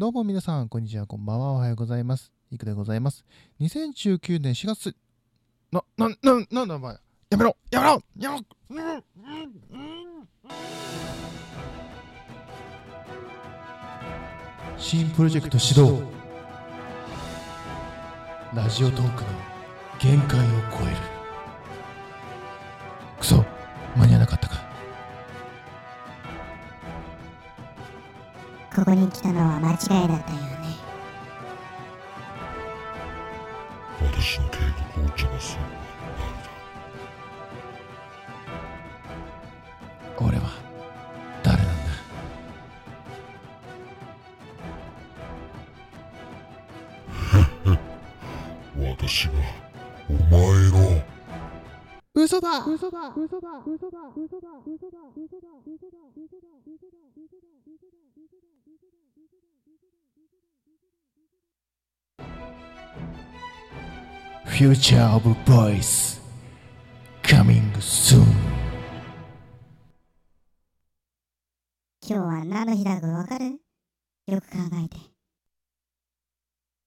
どうも皆さん、こんにちは、こんばんは、おはようございます。いくでございます。2019年4月、な、な、な、なんだお前。やめろやめろやめろうんうんうん新プロジェクト始動ラジオトークの限界を超えここに来たのは間違いだったよね。私の計画を邪魔するのは俺は誰なんだ？私がお前の。嘘だ。嘘だ。嘘だ。嘘だ。嘘だ。嘘だ。嘘だ。嘘だ future of voice coming soon 今日は何の日だかわかる？よく考えて。